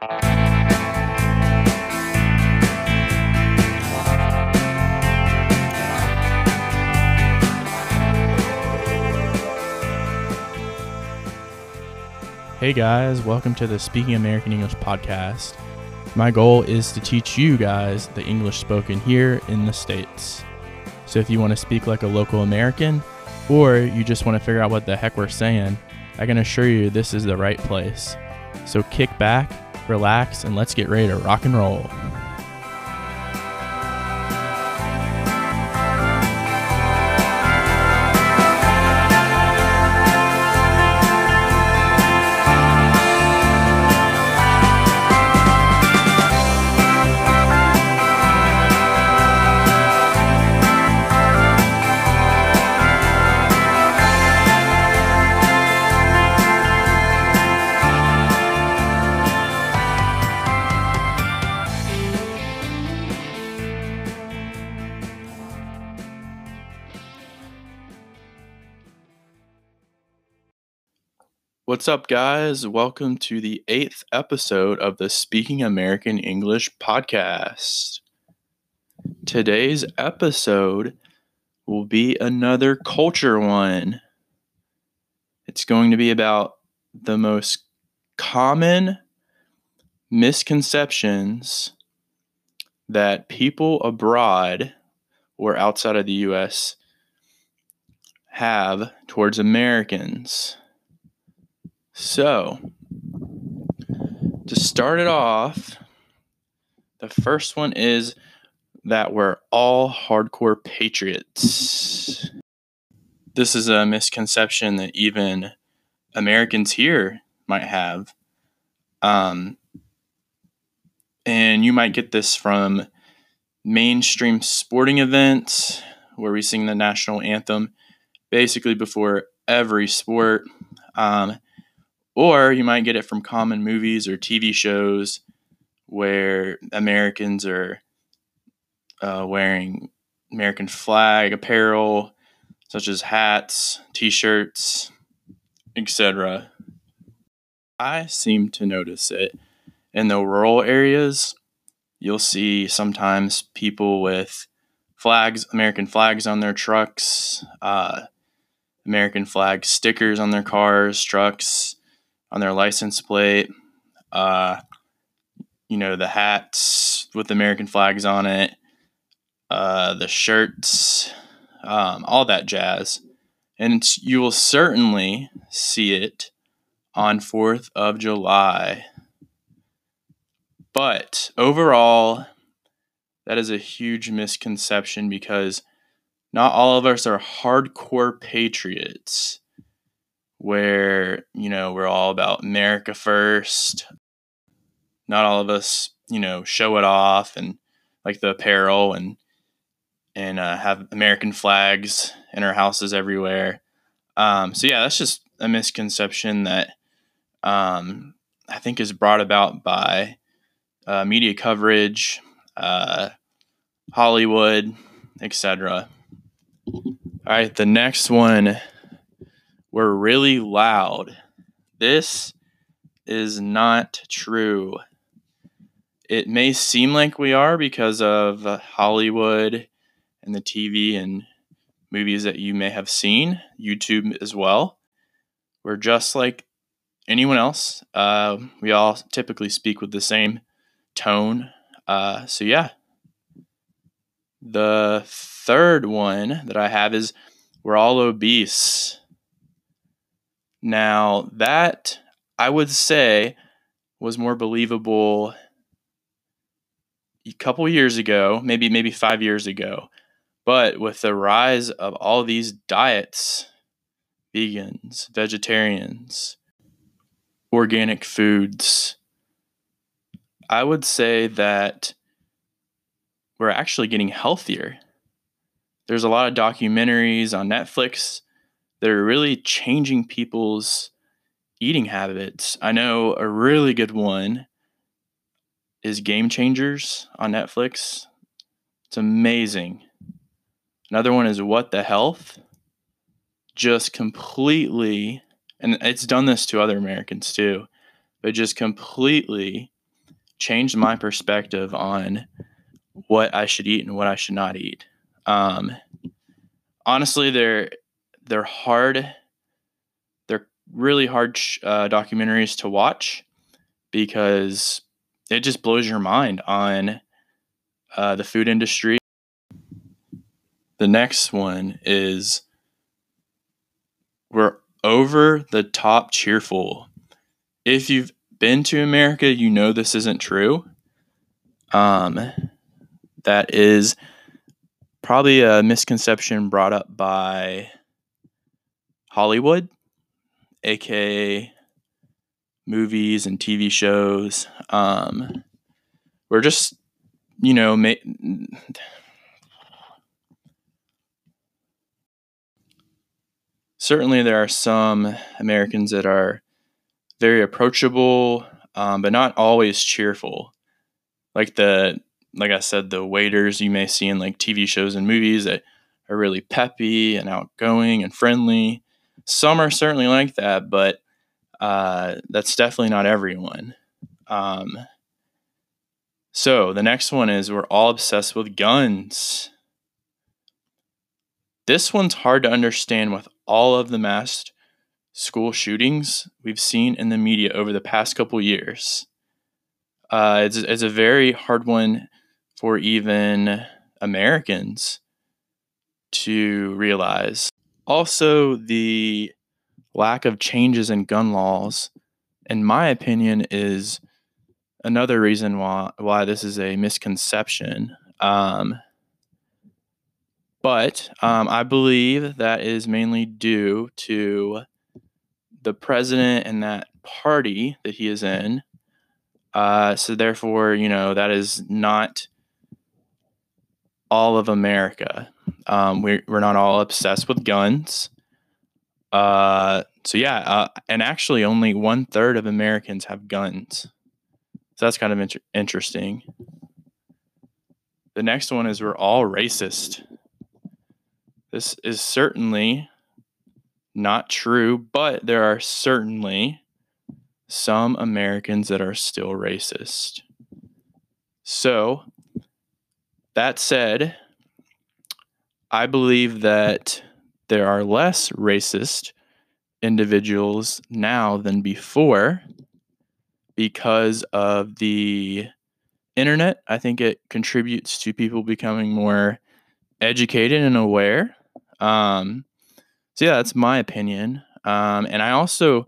Hey guys, welcome to the Speaking American English podcast. My goal is to teach you guys the English spoken here in the States. So if you want to speak like a local American, or you just want to figure out what the heck we're saying, I can assure you this is the right place. So kick back, relax, and let's get ready to rock and roll. What's up, guys? Welcome to the eighth episode of the Speaking American English podcast. Today's episode will be another culture one. It's going to be about the most common misconceptions that people abroad or outside of the US have towards Americans. So, to start it off, the first one is that we're all hardcore patriots. This is a misconception that even Americans here might have. Um, and you might get this from mainstream sporting events where we sing the national anthem basically before every sport. Um, or you might get it from common movies or TV shows where Americans are uh, wearing American flag apparel, such as hats, t shirts, etc. I seem to notice it in the rural areas. You'll see sometimes people with flags, American flags on their trucks, uh, American flag stickers on their cars, trucks, on their license plate. Uh, you know, the hats with American flags on it, uh, the shirts, um, all that jazz. And you will certainly see it on 4th of July. But overall, that is a huge misconception because not all of us are hardcore patriots where, you know, we're all about America first. Not all of us, you know, show it off and like the apparel and and uh, have American flags in our houses everywhere. Um, so yeah, that's just a misconception that um, I think is brought about by uh, media coverage, uh, Hollywood, etc. All right, the next one we're really loud. This is not true. It may seem like we are because of Hollywood and the TV and movies that you may have seen, YouTube as well. We're just like anyone else. Uh, we all typically speak with the same tone. Uh, so, yeah. The third one that I have is we're all obese. Now, that I would say was more believable a couple years ago, maybe maybe 5 years ago. But with the rise of all these diets, vegans, vegetarians, organic foods, I would say that we're actually getting healthier. There's a lot of documentaries on Netflix that are really changing people's eating habits. I know a really good one is Game Changers on Netflix. It's amazing. Another one is What the Health. Just completely, and it's done this to other Americans too, but just completely changed my perspective on what I should eat and what I should not eat. Um, honestly, they're they're hard. They're really hard uh, documentaries to watch because it just blows your mind on uh, the food industry. The next one is we're over the top cheerful. If you've been to America, you know this isn't true. Um, that is probably a misconception brought up by Hollywood, aka movies and TV shows. Um, we're just, you know, ma- certainly there are some Americans that are very approachable, um, but not always cheerful. Like the, like I said, the waiters you may see in like TV shows and movies that are really peppy and outgoing and friendly. Some are certainly like that, but uh, that's definitely not everyone. Um, so the next one is we're all obsessed with guns. This one's hard to understand with all of the mass school shootings we've seen in the media over the past couple years. Uh, it's, it's a very hard one for even Americans to realize. Also, the lack of changes in gun laws, in my opinion, is another reason why why this is a misconception. Um, but um, I believe that is mainly due to the president and that party that he is in. Uh, so therefore, you know that is not all of America. Um, we're we're not all obsessed with guns. Uh, so yeah, uh, and actually, only one third of Americans have guns. So that's kind of inter- interesting. The next one is we're all racist. This is certainly not true, but there are certainly some Americans that are still racist. So, that said, I believe that there are less racist individuals now than before because of the internet. I think it contributes to people becoming more educated and aware. Um, so, yeah, that's my opinion. Um, and I also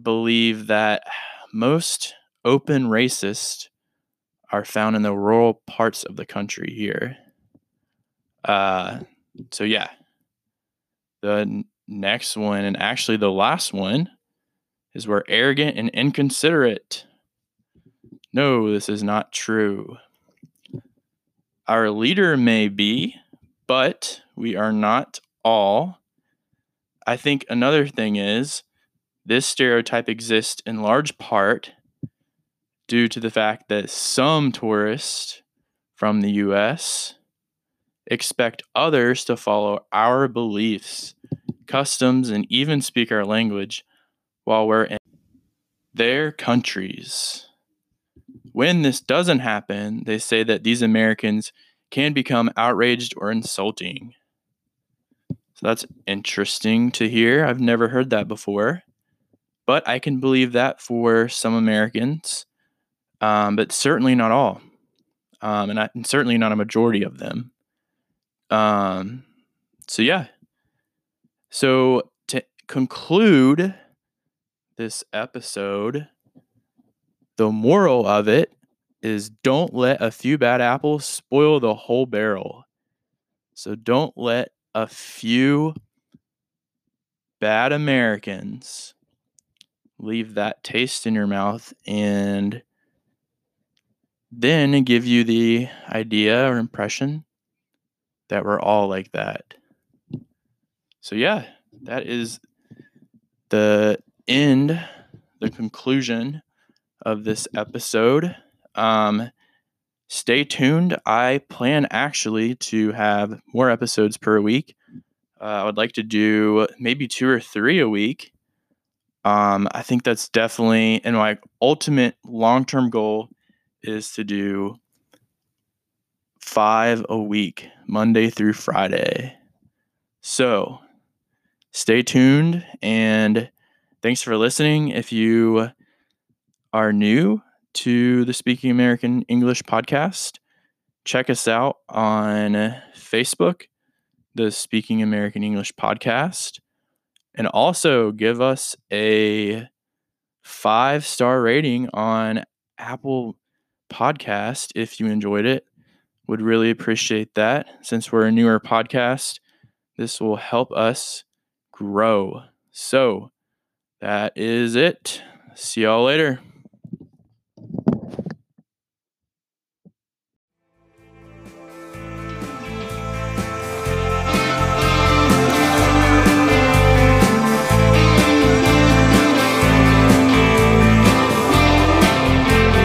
believe that most open racists are found in the rural parts of the country here. Uh, so, yeah, the next one, and actually the last one, is we're arrogant and inconsiderate. No, this is not true. Our leader may be, but we are not all. I think another thing is this stereotype exists in large part due to the fact that some tourists from the US expect others to follow our beliefs, customs, and even speak our language while we're in their countries. When this doesn't happen, they say that these Americans can become outraged or insulting. So that's interesting to hear. I've never heard that before, but I can believe that for some Americans, um, but certainly not all, um, and, I, and certainly not a majority of them. Um, so yeah. So to conclude this episode, the moral of it is don't let a few bad apples spoil the whole barrel. So don't let a few bad Americans leave that taste in your mouth and then give you the idea or impression that we're all like that. So, yeah, that is the end, the conclusion of this episode. Um, stay tuned. I plan actually to have more episodes per week. Uh, I would like to do maybe two or three a week. Um, I think that's definitely, and my ultimate long term goal is to do five a week, Monday through Friday. So stay tuned and thanks for listening. If you are new to the Speaking American English podcast, check us out on Facebook, the Speaking American English podcast, and also give us a five star rating on Apple Podcast if you enjoyed it. Would really appreciate that. Since we're a newer podcast, this will help us grow. So that is it. See y'all later.